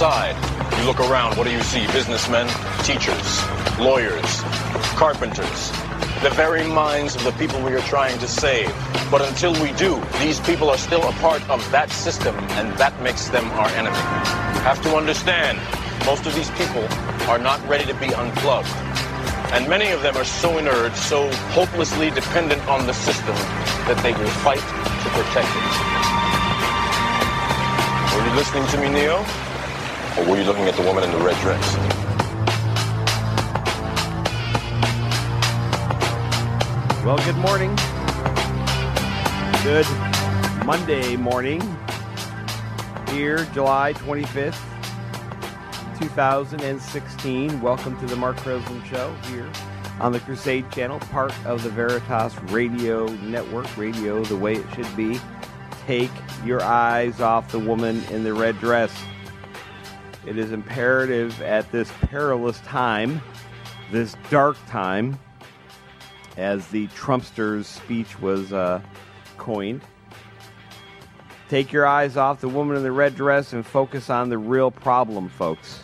You're you look around, what do you see? Businessmen, teachers, lawyers, carpenters, the very minds of the people we are trying to save. But until we do, these people are still a part of that system, and that makes them our enemy. You have to understand, most of these people are not ready to be unplugged. And many of them are so inert, so hopelessly dependent on the system, that they will fight to protect it. Were you listening to me, Neo? Or were you looking at the woman in the red dress? Well, good morning. Good Monday morning. Here, July 25th, 2016. Welcome to the Mark Kreslin Show here on the Crusade Channel, part of the Veritas Radio Network. Radio the way it should be. Take your eyes off the woman in the red dress. It is imperative at this perilous time, this dark time, as the Trumpster's speech was uh, coined. Take your eyes off the woman in the red dress and focus on the real problem, folks.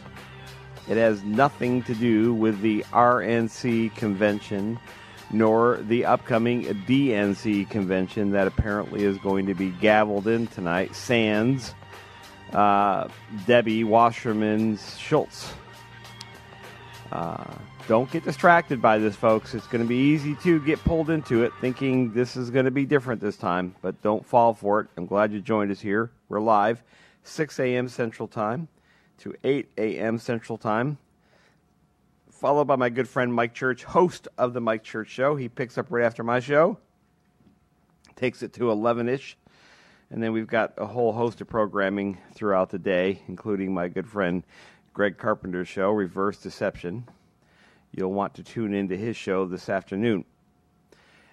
It has nothing to do with the RNC convention nor the upcoming DNC convention that apparently is going to be gavelled in tonight. Sans uh, Debbie Wasserman Schultz. Uh, don't get distracted by this, folks. It's going to be easy to get pulled into it thinking this is going to be different this time, but don't fall for it. I'm glad you joined us here. We're live, 6 a.m. Central Time to 8 a.m. Central Time. Followed by my good friend Mike Church, host of the Mike Church Show. He picks up right after my show, takes it to 11 ish. And then we've got a whole host of programming throughout the day, including my good friend Greg Carpenter's show, Reverse Deception you'll want to tune into his show this afternoon.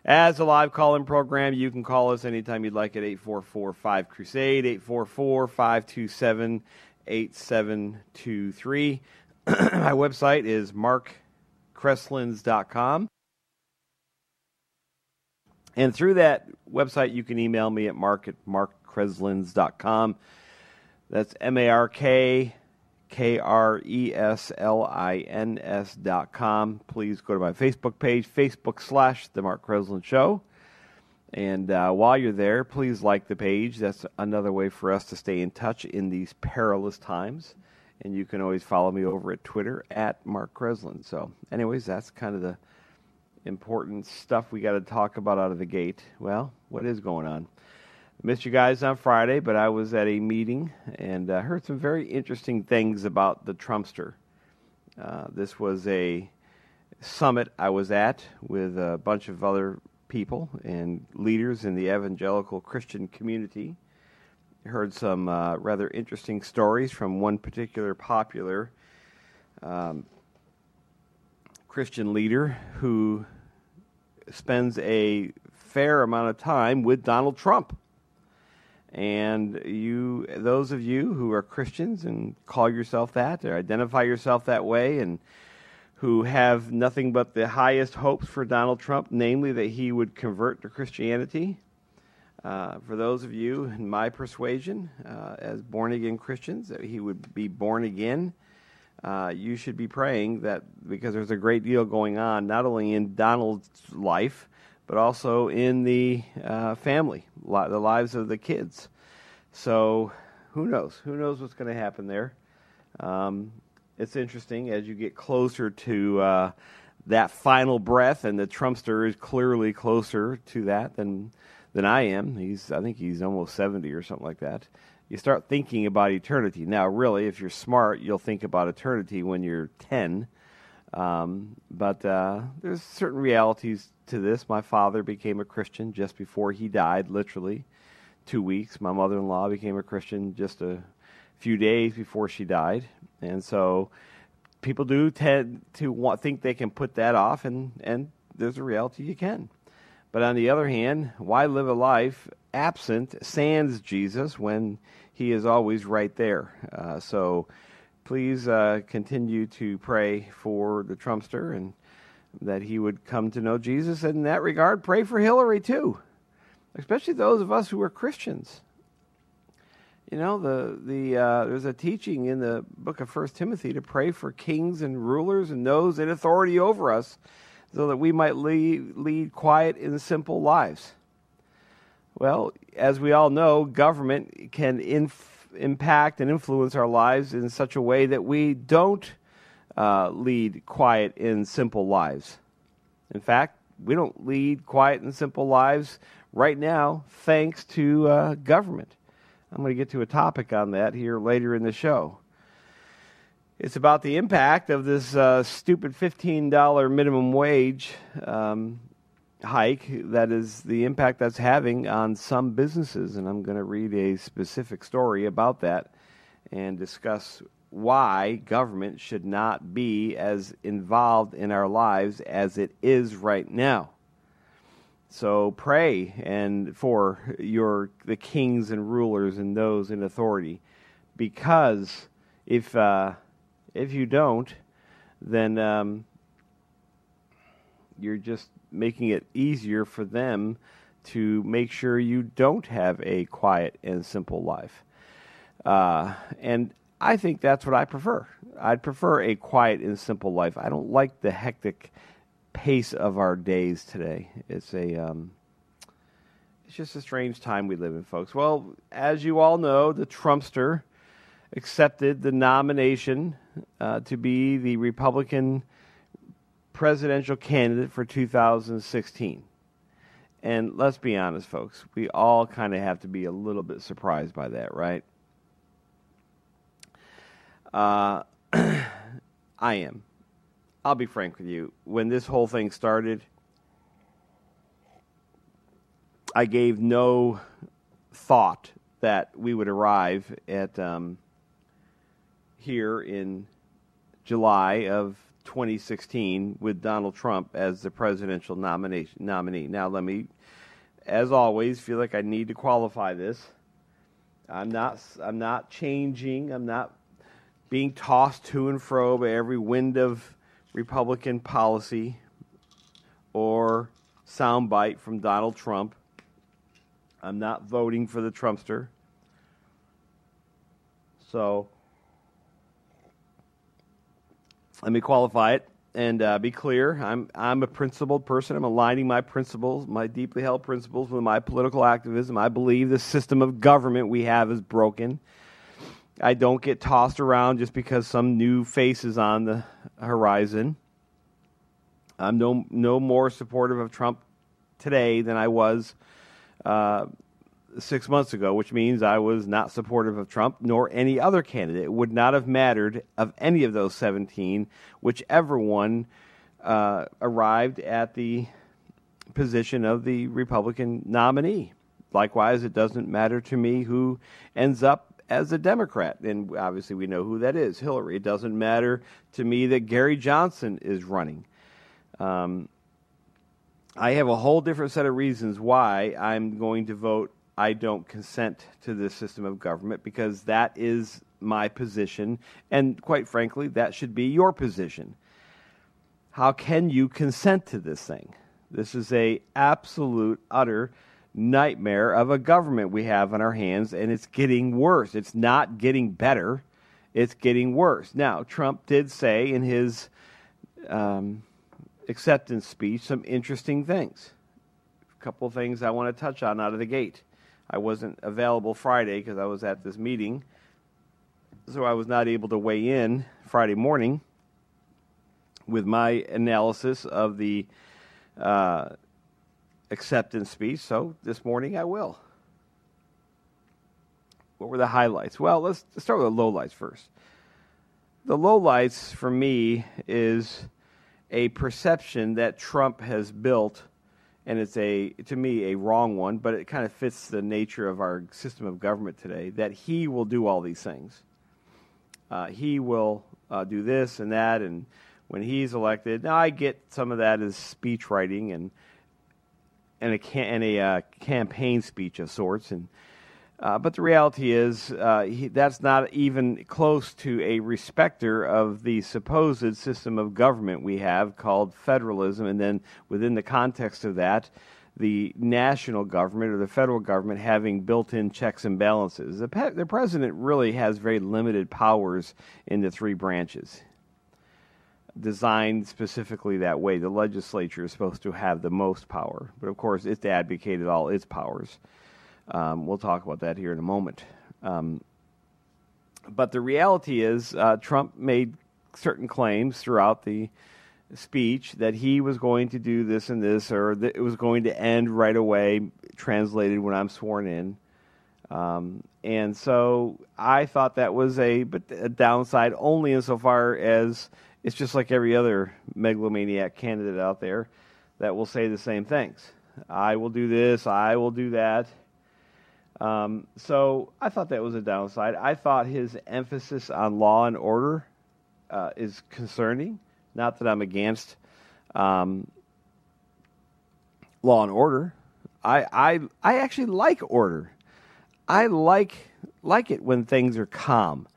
As a live call in program, you can call us anytime you'd like at 844 5 Crusade, 844 527 8723. My website is markkreslins.com. And through that website, you can email me at mark at markkreslins.com. That's M A R K K R E S L I N S dot com. Please go to my Facebook page, Facebook slash The Mark Kreslin Show. And uh, while you're there, please like the page. That's another way for us to stay in touch in these perilous times. And you can always follow me over at Twitter at Mark Kreslin. So, anyways, that's kind of the important stuff we got to talk about out of the gate. Well, what is going on? missed you guys on Friday, but I was at a meeting and uh, heard some very interesting things about the Trumpster. Uh, this was a summit I was at with a bunch of other people and leaders in the evangelical Christian community. Heard some uh, rather interesting stories from one particular popular um, Christian leader who spends a fair amount of time with Donald Trump. And you, those of you who are Christians and call yourself that or identify yourself that way and who have nothing but the highest hopes for Donald Trump, namely that he would convert to Christianity. Uh, for those of you in my persuasion, uh, as born again Christians, that he would be born again. Uh, you should be praying that because there's a great deal going on, not only in Donald's life, but also in the uh, family, the lives of the kids. So who knows? Who knows what's going to happen there? Um, it's interesting as you get closer to uh, that final breath, and the Trumpster is clearly closer to that than than I am. He's I think he's almost seventy or something like that. You start thinking about eternity. Now, really, if you're smart, you'll think about eternity when you're ten. Um, but uh, there's certain realities to this. My father became a Christian just before he died, literally two weeks. My mother in law became a Christian just a few days before she died. And so people do tend to want, think they can put that off, and, and there's a reality you can. But on the other hand, why live a life absent, sans Jesus, when he is always right there? Uh, so please uh, continue to pray for the Trumpster and that he would come to know Jesus. And in that regard, pray for Hillary too. especially those of us who are Christians. You know, the the uh, there's a teaching in the book of First Timothy to pray for kings and rulers and those in authority over us, so that we might lead, lead quiet and simple lives. Well, as we all know, government can inf- impact and influence our lives in such a way that we don't uh, lead quiet and simple lives. In fact, we don't lead quiet and simple lives right now thanks to uh, government. I'm going to get to a topic on that here later in the show. It's about the impact of this uh, stupid $15 minimum wage um, hike. That is the impact that's having on some businesses. And I'm going to read a specific story about that and discuss why government should not be as involved in our lives as it is right now. So pray and for your the kings and rulers and those in authority, because if uh, if you don't, then um, you're just making it easier for them to make sure you don't have a quiet and simple life. Uh, and I think that's what I prefer. I'd prefer a quiet and simple life. I don't like the hectic pace of our days today. It's a um, it's just a strange time we live in, folks. Well, as you all know, the Trumpster accepted the nomination uh, to be the Republican presidential candidate for 2016. And let's be honest, folks, we all kind of have to be a little bit surprised by that, right? Uh, I am. I'll be frank with you. When this whole thing started, I gave no thought that we would arrive at um, here in July of 2016 with Donald Trump as the presidential nominee. Now, let me, as always, feel like I need to qualify this. I'm not. I'm not changing. I'm not being tossed to and fro by every wind of Republican policy or soundbite from Donald Trump. I'm not voting for the Trumpster. So let me qualify it and uh, be clear. I'm I'm a principled person. I'm aligning my principles, my deeply held principles, with my political activism. I believe the system of government we have is broken. I don't get tossed around just because some new face is on the horizon. I'm no no more supportive of Trump today than I was uh, six months ago, which means I was not supportive of Trump nor any other candidate. It would not have mattered of any of those 17, whichever one uh, arrived at the position of the Republican nominee. Likewise, it doesn't matter to me who ends up as a Democrat. And obviously, we know who that is Hillary. It doesn't matter to me that Gary Johnson is running. Um, I have a whole different set of reasons why I'm going to vote I don't consent to this system of government because that is my position. And quite frankly, that should be your position. How can you consent to this thing? This is a absolute, utter nightmare of a government we have on our hands, and it's getting worse. It's not getting better, it's getting worse. Now, Trump did say in his um, acceptance speech some interesting things. A couple of things I want to touch on out of the gate. I wasn't available Friday because I was at this meeting, so I was not able to weigh in Friday morning with my analysis of the uh, acceptance speech, so this morning I will. What were the highlights? Well, let's, start with the lowlights first. The lowlights for me is a perception that Trump has built, and it's a to me a wrong one, but it kind of fits the nature of our system of government today. That he will do all these things. Uh, he will uh, do this and that, and when he's elected, now I get some of that as speech writing and and a, and a uh, campaign speech of sorts. And uh, but the reality is uh, he, that's not even close to a respecter of the supposed system of government we have called federalism. And then within the context of that, the national government or the federal government having built in checks and balances. The, pe- the president really has very limited powers in the three branches, designed specifically that way. The legislature is supposed to have the most power, but of course, it's abdicated all its powers. Um, we'll talk about that here in a moment. Um, but the reality is, uh, Trump made certain claims throughout the speech that he was going to do this and this, or that it was going to end right away, translated when I'm sworn in. Um, and so I thought that was a, but a downside only insofar as it's just like every other megalomaniac candidate out there that will say the same things. I will do this, I will do that. Um, so I thought that was a downside. I thought his emphasis on law and order uh, is concerning. Not that I'm against um, law and order. I, I I actually like order. I like like it when things are calm.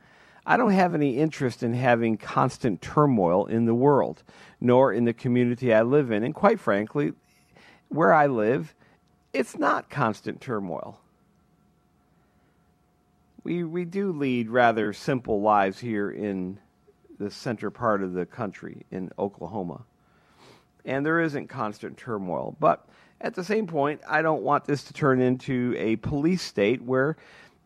I don't have any interest in having constant turmoil in the world, nor in the community I live in. And quite frankly, where I live, it's not constant turmoil. We we do lead rather simple lives here in the center part of the country in Oklahoma. And there isn't constant turmoil. But at the same point, I don't want this to turn into a police state where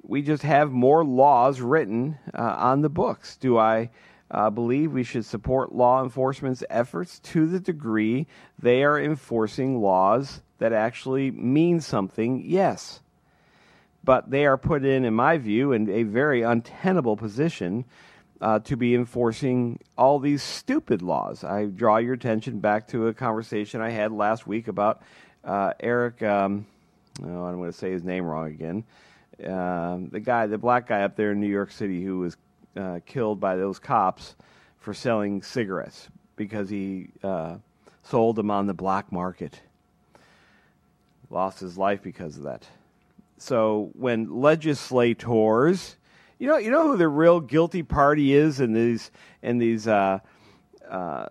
we just have more laws written uh, on the books. Do I uh, believe we should support law enforcement's efforts to the degree they are enforcing laws that actually mean something? Yes. But they are put in, in my view, in a very untenable position uh, to be enforcing all these stupid laws. I draw your attention back to a conversation I had last week about uh, Eric. Um, oh, I'm going to say his name wrong again. Uh, the guy, the black guy up there in New York City, who was uh, killed by those cops for selling cigarettes because he uh, sold them on the black market. Lost his life because of that. So when legislators you know, you know who the real guilty party is in these in these uh, uh,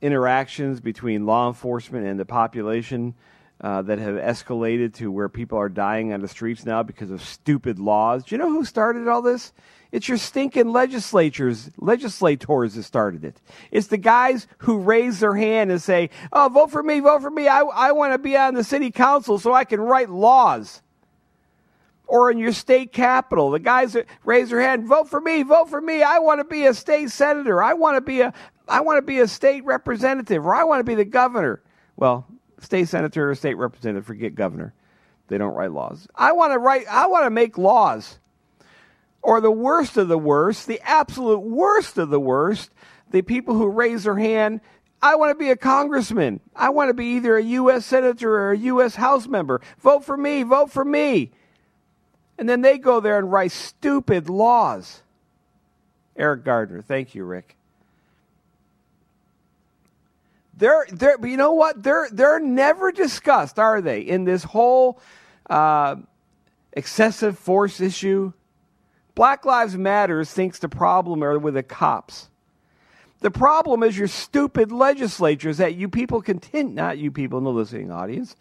interactions between law enforcement and the population uh, that have escalated to where people are dying on the streets now because of stupid laws. Do you know who started all this? It's your stinking legislatures, legislators that started it. It's the guys who raise their hand and say, "Oh, vote for me, vote for me. I, I want to be on the city council so I can write laws." Or in your state capital. The guys that raise their hand, vote for me, vote for me. I want to be a state senator. I want to be a I want to be a state representative, or I want to be the governor. Well, state senator or state representative, forget governor. They don't write laws. I want to write I want to make laws. Or the worst of the worst, the absolute worst of the worst, the people who raise their hand I want to be a congressman. I want to be either a U.S. senator or a U.S. House member. Vote for me. Vote for me. And then they go there and write stupid laws. Eric Gardner. Thank you, Rick. They're, they're, but you know what? They're, they're never discussed, are they, in this whole uh, excessive force issue? Black Lives Matter thinks the problem are with the cops. The problem is your stupid legislatures that you people continue, not you people in the listening audience,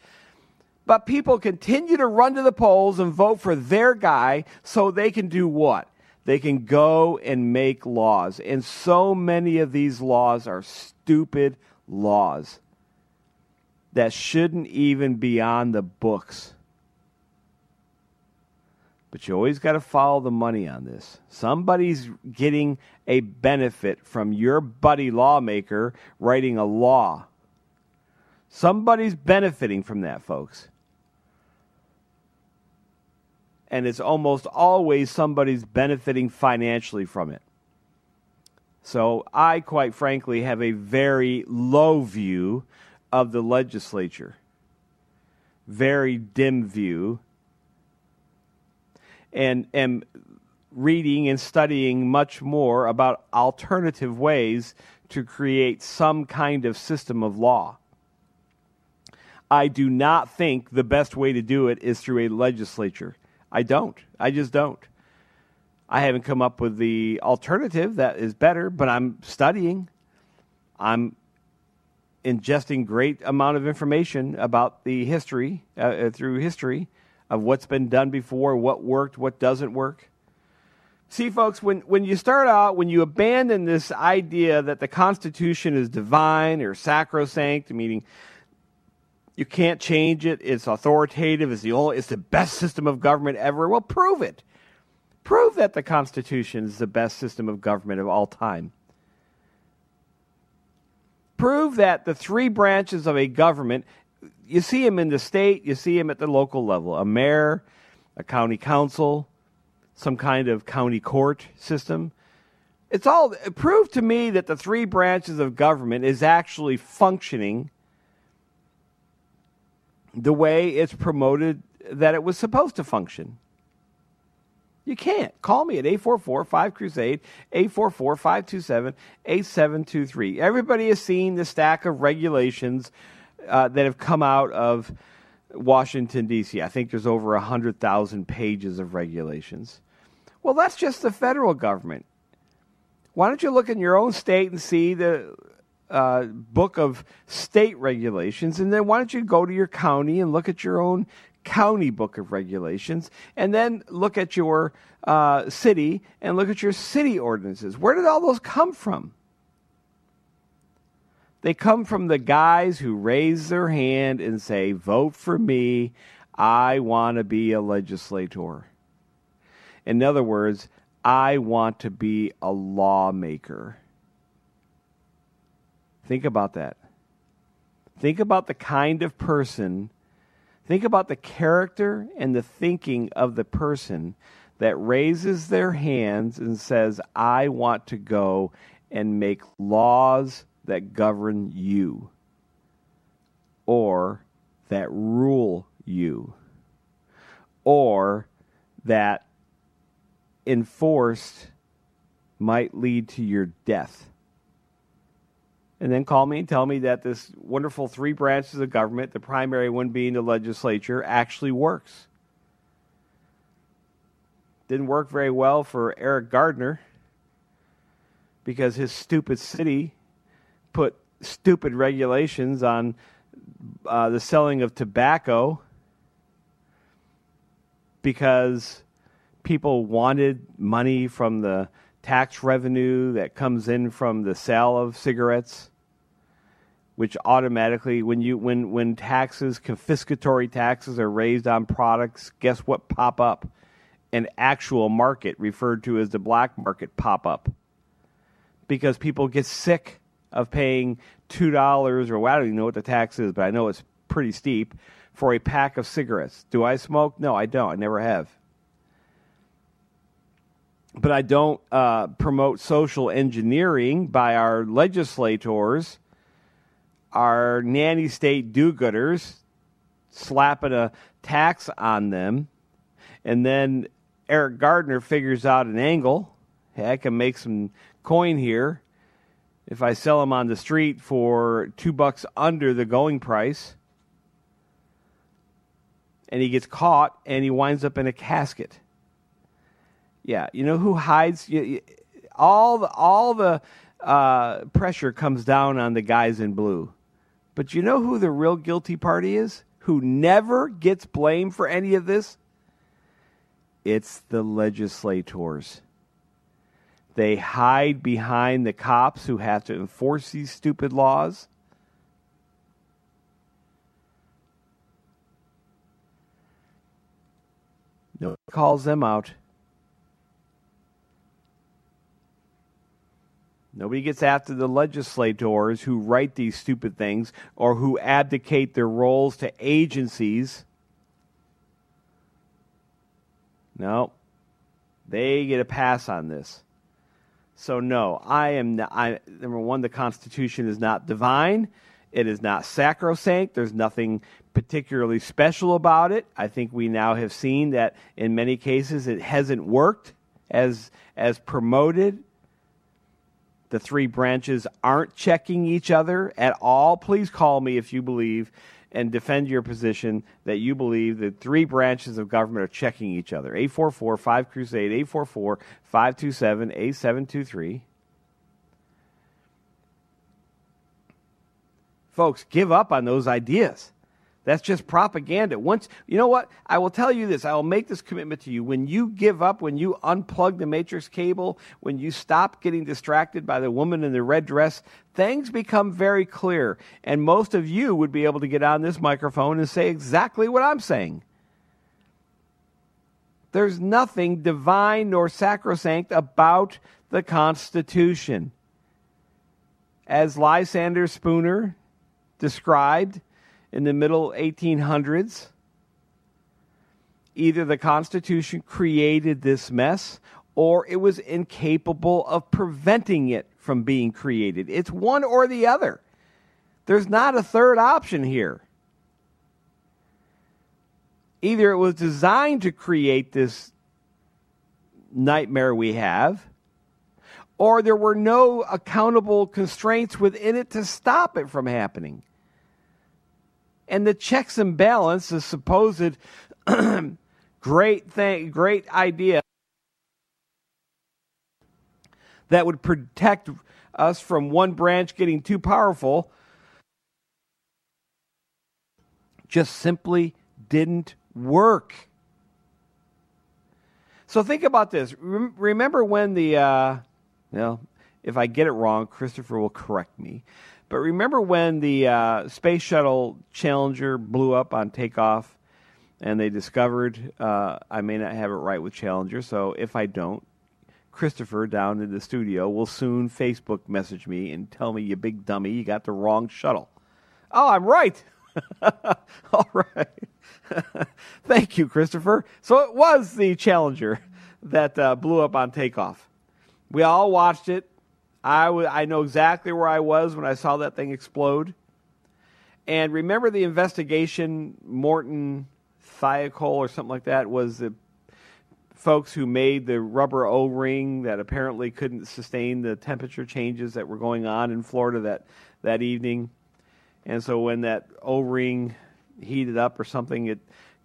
but people continue to run to the polls and vote for their guy so they can do what? They can go and make laws. And so many of these laws are stupid laws that shouldn't even be on the books. But you always got to follow the money on this. Somebody's getting a benefit from your buddy lawmaker writing a law. Somebody's benefiting from that, folks and it's almost always somebody's benefiting financially from it. So I, quite frankly, have a very low view of the legislature, very dim view, and am reading and studying much more about alternative ways to create some kind of system of law. I do not think the best way to do it is through a legislature. I don't. I just don't. I haven't come up with the alternative that is better, but I'm studying. I'm ingesting great amount of information about the history uh, uh, through history of what's been done before, what worked, what doesn't work. See, folks, when, when you start out, when you abandon this idea that the Constitution is divine or sacrosanct, meaning you can't change it, it's authoritative, it's the, only, it's the best system of government ever, well, prove it. Prove that the Constitution is the best system of government of all time. Prove that the three branches of a government, you see them in the state, you see them at the local level. A mayor, a county council, some kind of county court system. It's all prove to me that the three branches of government is actually functioning the way it's promoted that it was supposed to function. You can't. Call me at 844 5 Crusade, 844 527 8723. Everybody has seen the stack of regulations uh, that have come out of Washington, D.C. I think there's over 100,000 pages of regulations. Well, that's just the federal government. Why don't you look in your own state and see the uh, book of state regulations, and then why don't you go to your county and look at your own county book of regulations, and then look at your uh, city and look at your city ordinances. Where did all those come from? They come from the guys who raise their hand and say, Vote for me. I want to be a legislator. In other words, I want to be a lawmaker. Think about that. Think about the kind of person Think about the character and the thinking of the person that raises their hands and says, I want to go and make laws that govern you or that rule you or that enforced might lead to your death and then call me and tell me that this wonderful three branches of government, the primary one being the legislature, actually works. Didn't work very well for Eric Gardner because his stupid city put stupid regulations on uh, the selling of tobacco because people wanted money from the tax revenue that comes in from the sale of cigarettes which automatically when you when when taxes confiscatory taxes are raised on products guess what pop up? An actual market referred to as the black market pop up. Because people get sick of paying two dollars or well, I don't even know what the tax is but I know it's pretty steep for a pack of cigarettes. Do I smoke? No I don't. I never have but I don't uh, promote social engineering by our legislators, our nanny state do gooders, slapping a tax on them. And then Eric Gardner figures out an angle. Hey, I can make some coin here if I sell them on the street for two bucks under the going price. And he gets caught and he winds up in a casket. Yeah, you know who hides? You, you, all the all the uh, pressure comes down on the guys in blue, but you know who the real guilty party is? Who never gets blamed for any of this? It's the legislators. They hide behind the cops who have to enforce these stupid laws. No calls them out. Nobody gets after the legislators who write these stupid things or who abdicate their roles to agencies. No, they get a pass on this. So no, I am. Not, I number one, the Constitution is not divine. It is not sacrosanct. There's nothing particularly special about it. I think we now have seen that in many cases it hasn't worked as as promoted the three branches aren't checking each other at all, please call me if you believe and defend your position that you believe the three branches of government are checking each other. 844 5 Crusade, 844 527 8723. Folks, give up on those ideas. That's just propaganda. Once, you know what? I will tell you this. I will make this commitment to you. When you give up, when you unplug the matrix cable, when you stop getting distracted by the woman in the red dress, things become very clear. And most of you would be able to get on this microphone and say exactly what I'm saying. There's nothing divine nor sacrosanct about the Constitution. As Lysander Spooner described, in the middle 1800s. Either the Constitution created this mess or it was incapable of preventing it from being created. It's one or the other. There's not a third option here. Either it was designed to create this nightmare we have, or there were no accountable constraints within it to stop it from happening and the checks and balance, the supposed great thing, great idea that would protect us from one branch getting too powerful, just simply didn't work. So think about this. Remember when the, uh, if I get it wrong, Christopher will correct me. But remember when the uh, space shuttle Challenger blew up on takeoff, and they discovered uh, I may not have it right with Challenger. So if I don't, Christopher down in the studio will soon Facebook message me and tell me you big dummy, you got the wrong shuttle. Oh, I'm right. All right. Thank you, Christopher. So it was the Challenger that uh, blew up on takeoff. We all watched it. I, w- I know exactly where I was when I saw that thing explode. And remember the investigation, Morton Thiokol or something like that, was the folks who made the rubber O ring that apparently couldn't sustain the temperature changes that were going on in Florida that, that evening. And so when that O ring heated up or something, it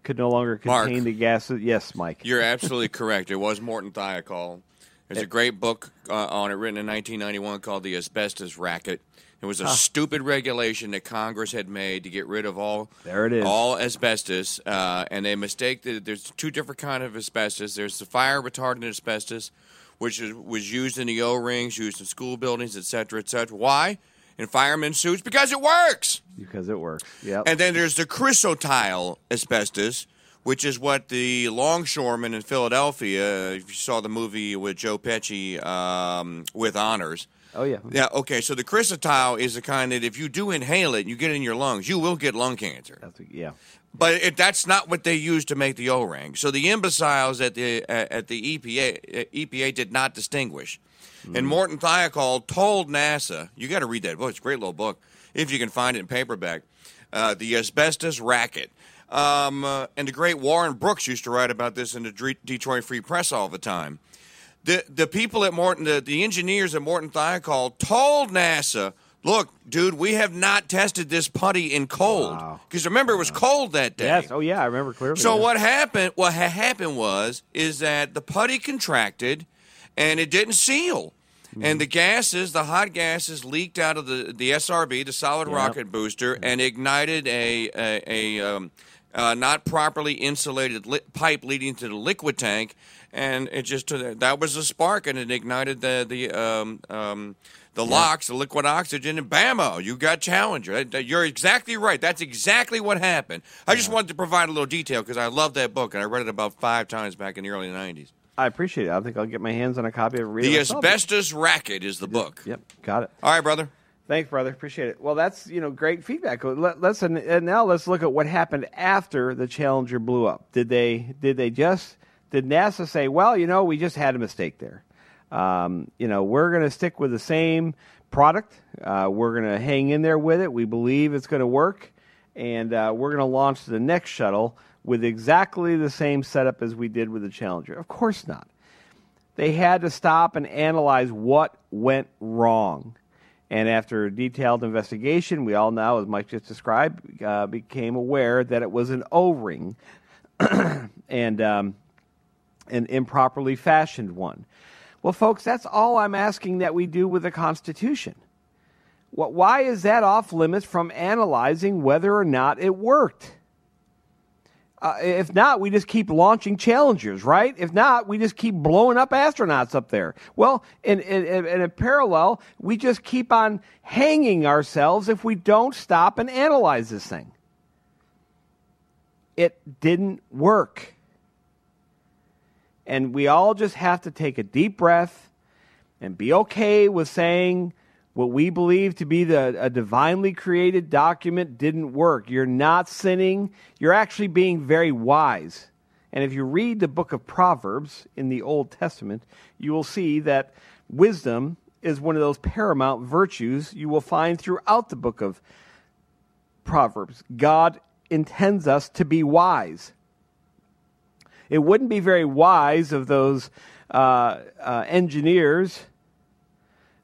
could no longer contain Mark, the gases. Yes, Mike. You're absolutely correct. It was Morton Thiokol. There's a great book uh, on it written in 1991 called The Asbestos Racket. It was a huh. stupid regulation that Congress had made to get rid of all there it is. all asbestos, uh, and they mistake that there's two different kind of asbestos. There's the fire retardant asbestos, which is, was used in the O rings, used in school buildings, et cetera, et cetera. Why? In firemen suits because it works. Because it works. Yeah. And then there's the chrysotile asbestos, which is what the longshoremen in Philadelphia, if you saw the movie with Joe Pesci um, with honors. Oh, yeah. Yeah, okay. So the chrysotile is the kind that if you do inhale it and you get it in your lungs, you will get lung cancer. That's, yeah. But it, that's not what they use to make the O-ring. So the imbeciles at the at the EPA EPA did not distinguish. Mm. And Morton Thiokol told NASA, you got to read that book. It's a great little book if you can find it in paperback. Uh, the asbestos racket. Um, uh, and the great Warren Brooks used to write about this in the Detroit Free Press all the time. The the people at Morton, the, the engineers at Morton Thiokol told NASA, look, dude, we have not tested this putty in cold. Because wow. remember, it was cold that day. Yes, oh yeah, I remember clearly. So yeah. what happened? What ha- happened was is that the putty contracted, and it didn't seal. Mm-hmm. And the gases, the hot gases, leaked out of the, the SRB, the solid yep. rocket booster, and ignited a a, a um, uh, not properly insulated li- pipe leading to the liquid tank, and it just uh, that was a spark, and it ignited the the um, um, the. LOX, the liquid oxygen, and bammo, you got Challenger. You're exactly right. That's exactly what happened. I just wanted to provide a little detail because I love that book, and I read it about five times back in the early '90s. I appreciate it. I think I'll get my hands on a copy of. The Asbestos Racket is the book. Yep, got it. All right, brother. Thanks, brother. Appreciate it. Well, that's you know great feedback. Let, us and now let's look at what happened after the Challenger blew up. Did they did they just did NASA say, well, you know, we just had a mistake there. Um, you know, we're going to stick with the same product. Uh, we're going to hang in there with it. We believe it's going to work, and uh, we're going to launch the next shuttle with exactly the same setup as we did with the Challenger. Of course not. They had to stop and analyze what went wrong. And after a detailed investigation, we all now, as Mike just described, uh, became aware that it was an O ring and um, an improperly fashioned one. Well, folks, that's all I'm asking that we do with the Constitution. Why is that off limits from analyzing whether or not it worked? Uh, if not, we just keep launching challengers, right? If not, we just keep blowing up astronauts up there. Well, in, in, in a parallel, we just keep on hanging ourselves if we don't stop and analyze this thing. It didn't work. And we all just have to take a deep breath and be okay with saying, what we believe to be the, a divinely created document didn't work. You're not sinning, you're actually being very wise. And if you read the book of Proverbs in the Old Testament, you will see that wisdom is one of those paramount virtues you will find throughout the book of Proverbs. God intends us to be wise. It wouldn't be very wise of those uh, uh, engineers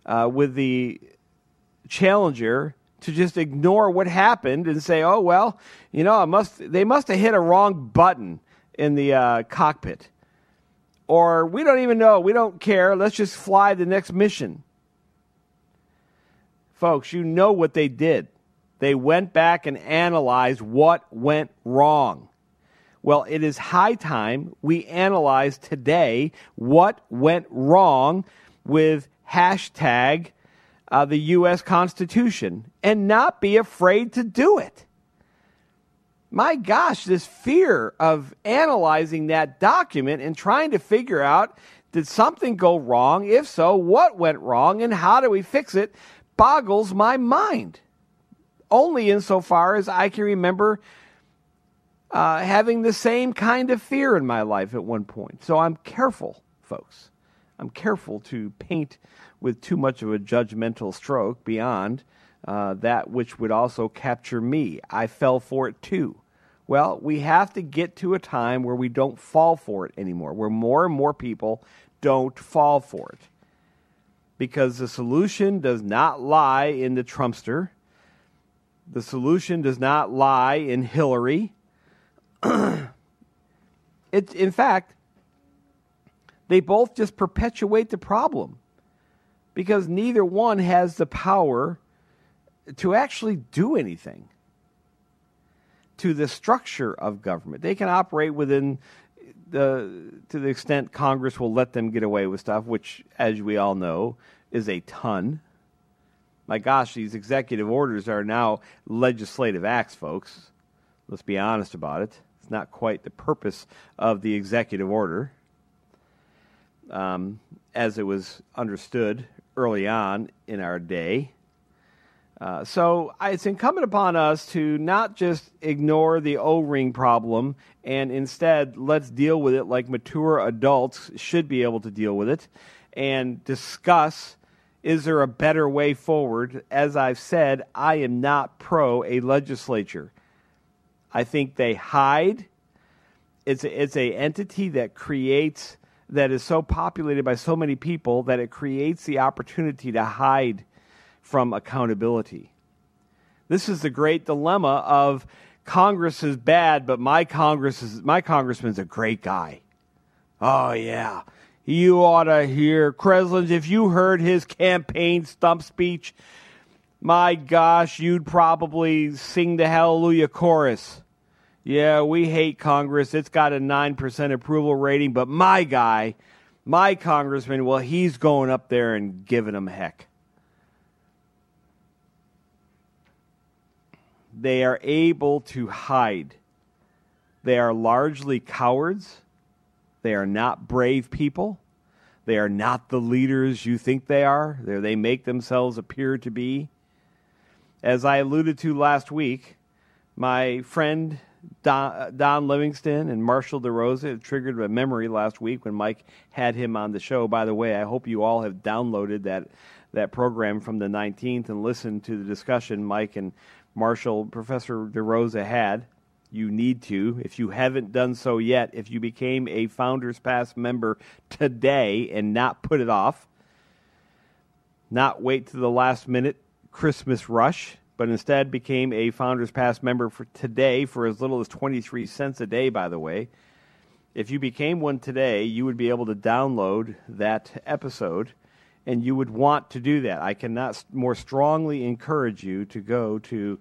uh, with the Challenger to just ignore what happened and say, "Oh well, you know, I must they must have hit a wrong button in the uh, cockpit." Or we don't even know, we don't care, let's just fly the next mission. Folks, you know what they did. They went back and analyzed what went wrong. Well, it is high time we analyze today what went wrong with hashtag uh, the U.S. Constitution and not be afraid to do it. My gosh, this fear of analyzing that document and trying to figure out did something go wrong? If so, what went wrong and how do we fix it boggles my mind. Only insofar as I can remember uh, having the same kind of fear in my life at one point. So I'm careful, folks. I'm careful to paint with too much of a judgmental stroke beyond uh, that which would also capture me. I fell for it too. Well, we have to get to a time where we don't fall for it anymore, where more and more people don't fall for it. Because the solution does not lie in the Trumpster. The solution does not lie in Hillary. it, in fact, they both just perpetuate the problem because neither one has the power to actually do anything to the structure of government. They can operate within the to the extent Congress will let them get away with stuff, which, as we all know, is a ton. My gosh, these executive orders are now legislative acts, folks. Let's be honest about it. It's not quite the purpose of the executive order, um, as it was understood early on in our day. Uh, so it's incumbent upon us to not just ignore the O ring problem and instead let's deal with it like mature adults should be able to deal with it and discuss is there a better way forward? As I've said, I am not pro a legislature. I think they hide. It's a, it's a entity that creates that is so populated by so many people that it creates the opportunity to hide from accountability. This is the great dilemma of Congress is bad, but my Congress is my congressman's a great guy. Oh yeah. You ought to hear Kreslins if you heard his campaign stump speech, my gosh, you'd probably sing the hallelujah chorus. Yeah, we hate Congress. It's got a 9% approval rating, but my guy, my congressman, well, he's going up there and giving them heck. They are able to hide. They are largely cowards. They are not brave people. They are not the leaders you think they are. They're, they make themselves appear to be. As I alluded to last week, my friend Don, uh, Don Livingston and Marshall DeRosa. It triggered a memory last week when Mike had him on the show. By the way, I hope you all have downloaded that that program from the 19th and listened to the discussion Mike and Marshall, Professor DeRosa had. You need to, if you haven't done so yet, if you became a Founders Pass member today and not put it off, not wait to the last minute Christmas rush but instead became a Founders Pass member for today for as little as 23 cents a day, by the way. If you became one today, you would be able to download that episode and you would want to do that, I cannot more strongly encourage you to go to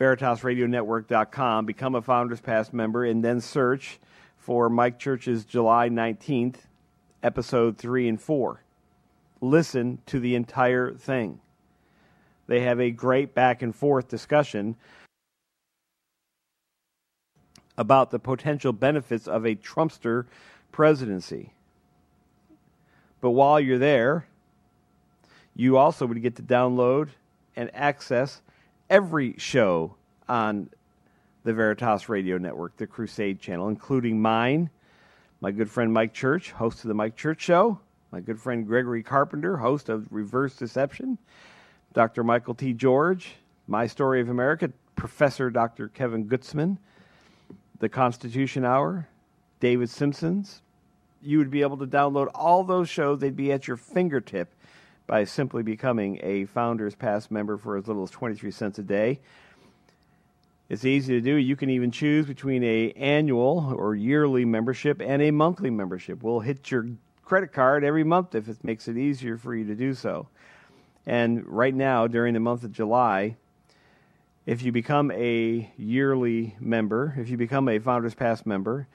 VeritasRadioNetwork.com, become a Founders Pass member, and then search for Mike Church's July 19th, episode 3 and 4. Listen to the entire thing. They have a great back and forth discussion about the potential benefits of a Trumpster presidency. But while you're there, you also would get to download and access every show on the Veritas Radio Network, the Crusade channel, including mine, my good friend Mike Church, host of the Mike Church Show, my good friend Gregory Carpenter, host of Reverse Deception, Dr. Michael T. George, My Story of America, Professor Dr. Kevin Gutzman, The Constitution Hour, David Simpson's. You would be able to download all those shows. They'd be at your fingertip by simply becoming a Founders Pass member for as little as 23 cents a day. It's easy to do. You can even choose between a annual or yearly membership and a monthly membership. We'll hit your credit card every month if it makes it easier for you to do so. And right now, during the month of July, if you become a yearly member, if you become a Founders Pass member,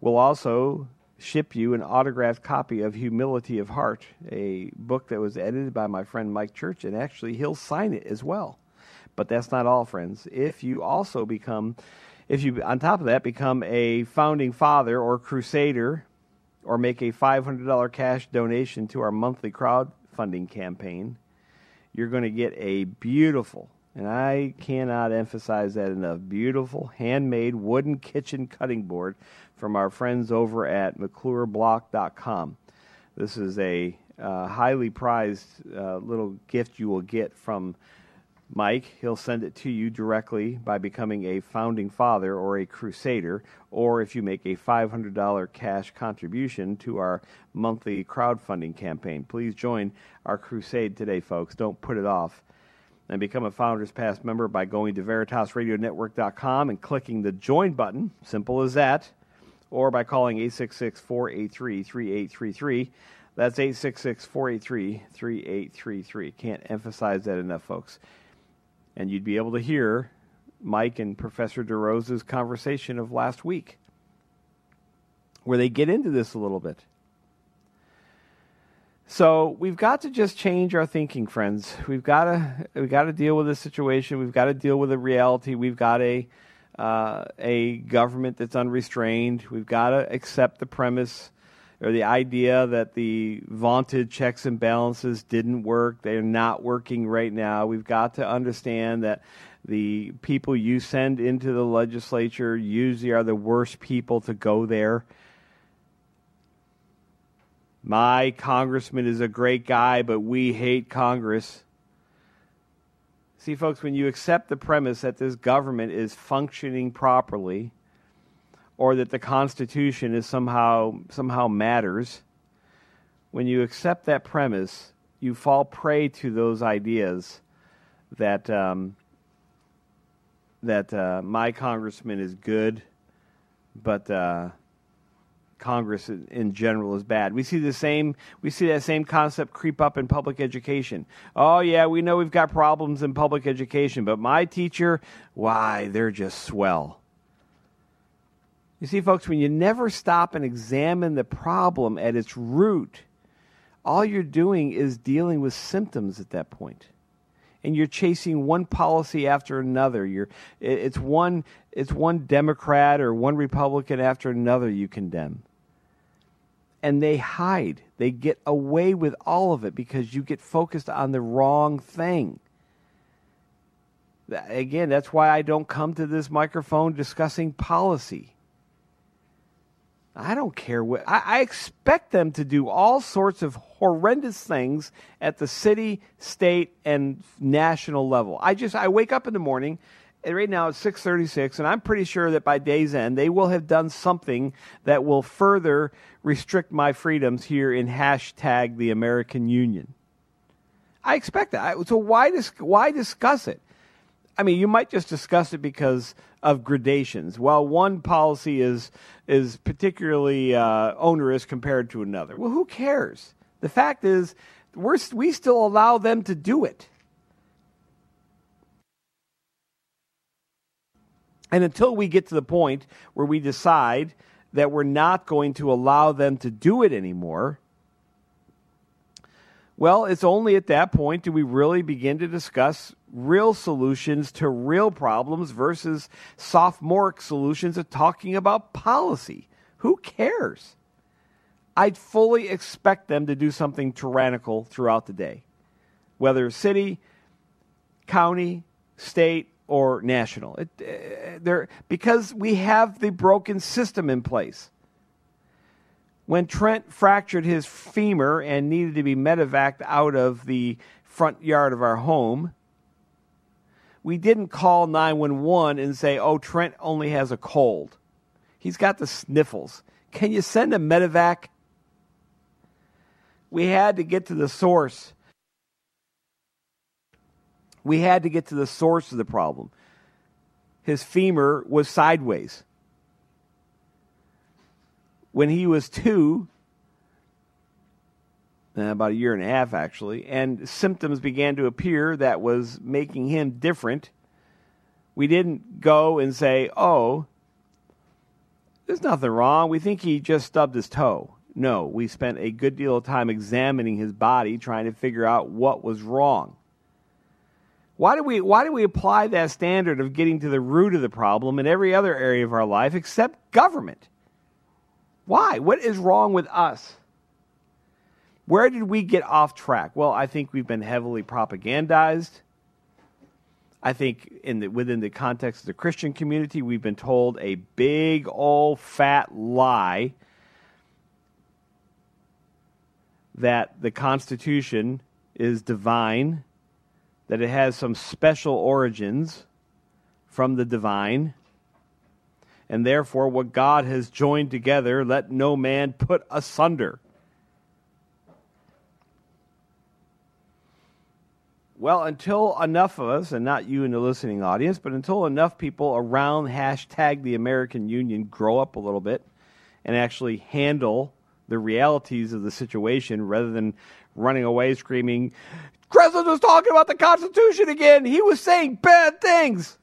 we'll also ship you an autographed copy of Humility of Heart, a book that was edited by my friend Mike Church, and actually he'll sign it as well. But that's not all, friends. If you also become, if you, on top of that, become a founding father or crusader, or make a $500 cash donation to our monthly crowdfunding campaign, you're going to get a beautiful, and I cannot emphasize that enough, beautiful handmade wooden kitchen cutting board from our friends over at McClureBlock.com. This is a uh, highly prized uh, little gift you will get from Mike. He'll send it to you directly by becoming a founding father or a crusader, or if you make a $500 cash contribution to our monthly crowdfunding campaign. Please join our crusade today, folks. Don't put it off. And become a Founders Pass member by going to VeritasRadioNetwork.com and clicking the join button. Simple as that or by calling 866 483 3833. That's 866 483 3833. Can't emphasize that enough, folks. And you'd be able to hear Mike and Professor DeRosa's conversation of last week, where they get into this a little bit. So we've got to just change our thinking, friends. We've got to we've got to deal with this situation. We've got to deal with the reality. We've got a uh, a government that's unrestrained. We've got to accept the premise or the idea that the vaunted checks and balances didn't work. They're not working right now. We've got to understand that the people you send into the legislature usually are the worst people to go there. My congressman is a great guy, but we hate Congress. See, folks, when you accept the premise that this government is functioning properly, or that the Constitution is somehow somehow matters, when you accept that premise, you fall prey to those ideas that um, that uh, my congressman is good, but uh, Congress in general is bad. We see the same we see that same concept creep up in public education. Oh yeah, we know we've got problems in public education, but my teacher, why, they're just swell. You see folks, when you never stop and examine the problem at its root, all you're doing is dealing with symptoms at that point. And you're chasing one policy after another. You're, it's, one, it's one Democrat or one Republican after another you condemn and they hide. They get away with all of it because you get focused on the wrong thing. Again, that's why I don't come to this microphone discussing policy. I don't care what. I, I, expect them to do all sorts of horrendous things at the city, state, and national level. I just I wake up in the morning and right now it's 636 and i'm pretty sure that by day's end they will have done something that will further restrict my freedoms here in hashtag the american union i expect that so why, dis- why discuss it i mean you might just discuss it because of gradations. While one policy is is particularly uh, onerous compared to another. Well who cares? The fact is we're, we still allow them to do it. And until we get to the point where we decide that we're not going to allow them to do it anymore, well, it's only at that point do we really begin to discuss real solutions to real problems versus sophomoric solutions of talking about policy. Who cares? I'd fully expect them to do something tyrannical throughout the day, whether city, county, state, or national. It, uh, because we have the broken system in place. When Trent fractured his femur and needed to be medevaced out of the front yard of our home, we didn't call 911 and say, oh, Trent only has a cold. He's got the sniffles. Can you send a medevac? We had to get to the source. We had to get to the source of the problem. His femur was sideways when he was two, Uh, about a year and a half actually, and symptoms began to appear that was making him different. We didn't go and say, oh, there's nothing wrong. We think he just stubbed his toe. No, we spent a good deal of time examining his body, trying to figure out what was wrong. Why do we why do we apply that standard of getting to the root of the problem in every other area of our life except government? Why? What is wrong with us? Where did we get off track? Well, I think we've been heavily propagandized. I think in the, within the context of the Christian community, we've been told a big old fat lie that the Constitution is divine, that it has some special origins from the divine, and therefore what God has joined together, let no man put asunder. Well, until enough of us, and not you in the listening audience, but until enough people around hashtag the American Union grow up a little bit and actually handle the realities of the situation rather than running away screaming, Kreslins was talking about the Constitution again. He was saying bad things.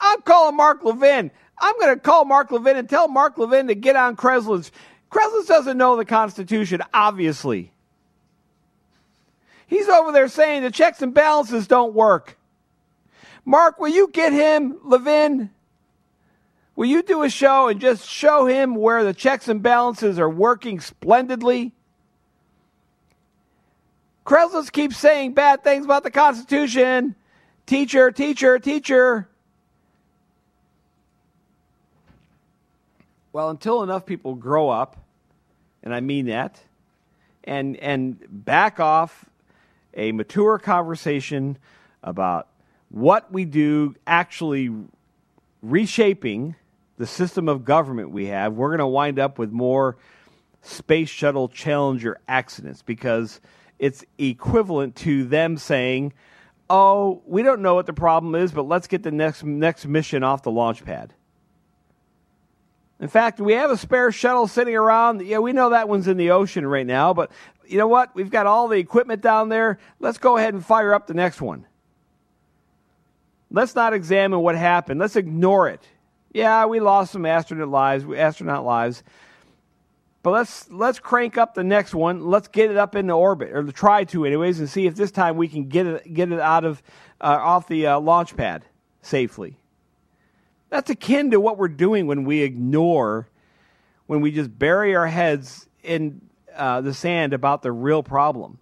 I'm calling Mark Levin. I'm going to call Mark Levin and tell Mark Levin to get on Kreslins's. Kreslin doesn't know the Constitution, obviously. He's over there saying the checks and balances don't work. Mark, will you get him, Levin? Will you do a show and just show him where the checks and balances are working splendidly? Kreslins keeps saying bad things about the Constitution. Teacher, teacher, teacher. Well, until enough people grow up, and I mean that, and and back off a mature conversation about what we do actually reshaping the system of government we have, we're going to wind up with more space shuttle Challenger accidents because it's equivalent to them saying, "Oh, we don't know what the problem is, but let's get the next next mission off the launch pad." In fact, we have a spare shuttle sitting around. Yeah, we know that one's in the ocean right now, but you know what? We've got all the equipment down there. Let's go ahead and fire up the next one. Let's not examine what happened. Let's ignore it. Yeah, we lost some astronaut lives, astronaut lives. But let's let's crank up the next one. Let's get it up into orbit, or try to, anyways, and see if this time we can get it get it out of uh, off the uh, launch pad safely. That's akin to what we're doing when we ignore, when we just bury our heads in uh, the sand about the real problem.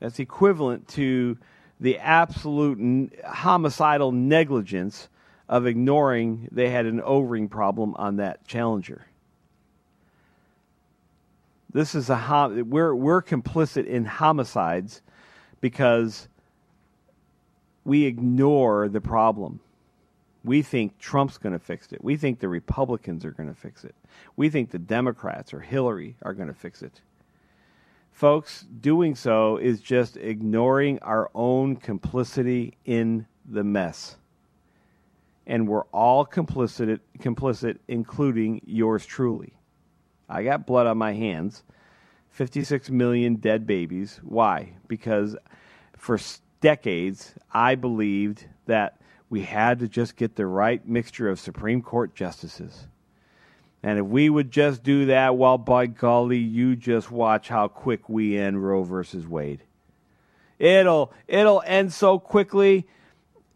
That's equivalent to the absolute n- homicidal negligence of ignoring they had an O-ring problem on that Challenger. This is a hom- we're we're complicit in homicides because we ignore the problem. We think Trump's going to fix it. We think the Republicans are going to fix it. We think the Democrats or Hillary are going to fix it. Folks, doing so is just ignoring our own complicity in the mess. And we're all complicit, complicit including yours truly. I got blood on my hands. 56 million dead babies. Why? Because for decades, I believed that we had to just get the right mixture of Supreme Court justices. And if we would just do that, well, by golly, you just watch how quick we end Roe versus Wade. It'll it'll end so quickly.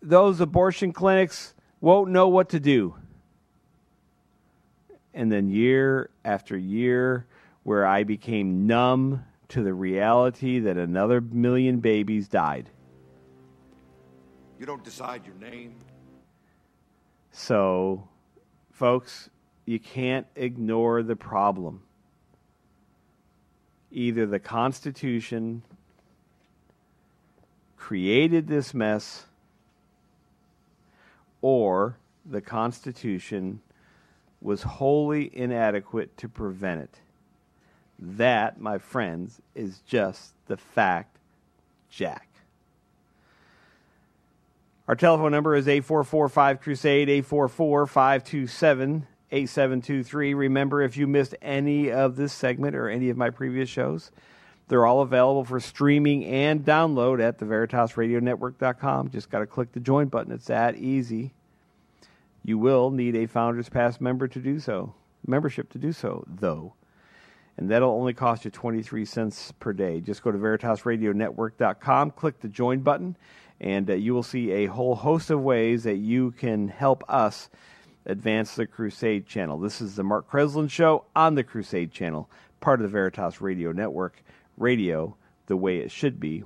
Those abortion clinics won't know what to do. And then year after year, where I became numb to the reality that another million babies died. You don't decide your name. So, folks, you can't ignore the problem. Either the Constitution created this mess, or the Constitution was wholly inadequate to prevent it. That, my friends, is just the fact, Jack. Our telephone number is 8445 Crusade, 844 527 8723. Remember, if you missed any of this segment or any of my previous shows, they're all available for streaming and download at the VeritasRadioNetwork.com. Just got to click the join button. It's that easy. You will need a Founders Pass member to do so, membership to do so, though. And that'll only cost you 23 cents per day. Just go to VeritasRadioNetwork.com, click the join button, and uh, you will see a whole host of ways that you can help us advance the Crusade channel. This is the Mark Kreslins Show on the Crusade channel, part of the Veritas Radio Network. Radio, the way it should be,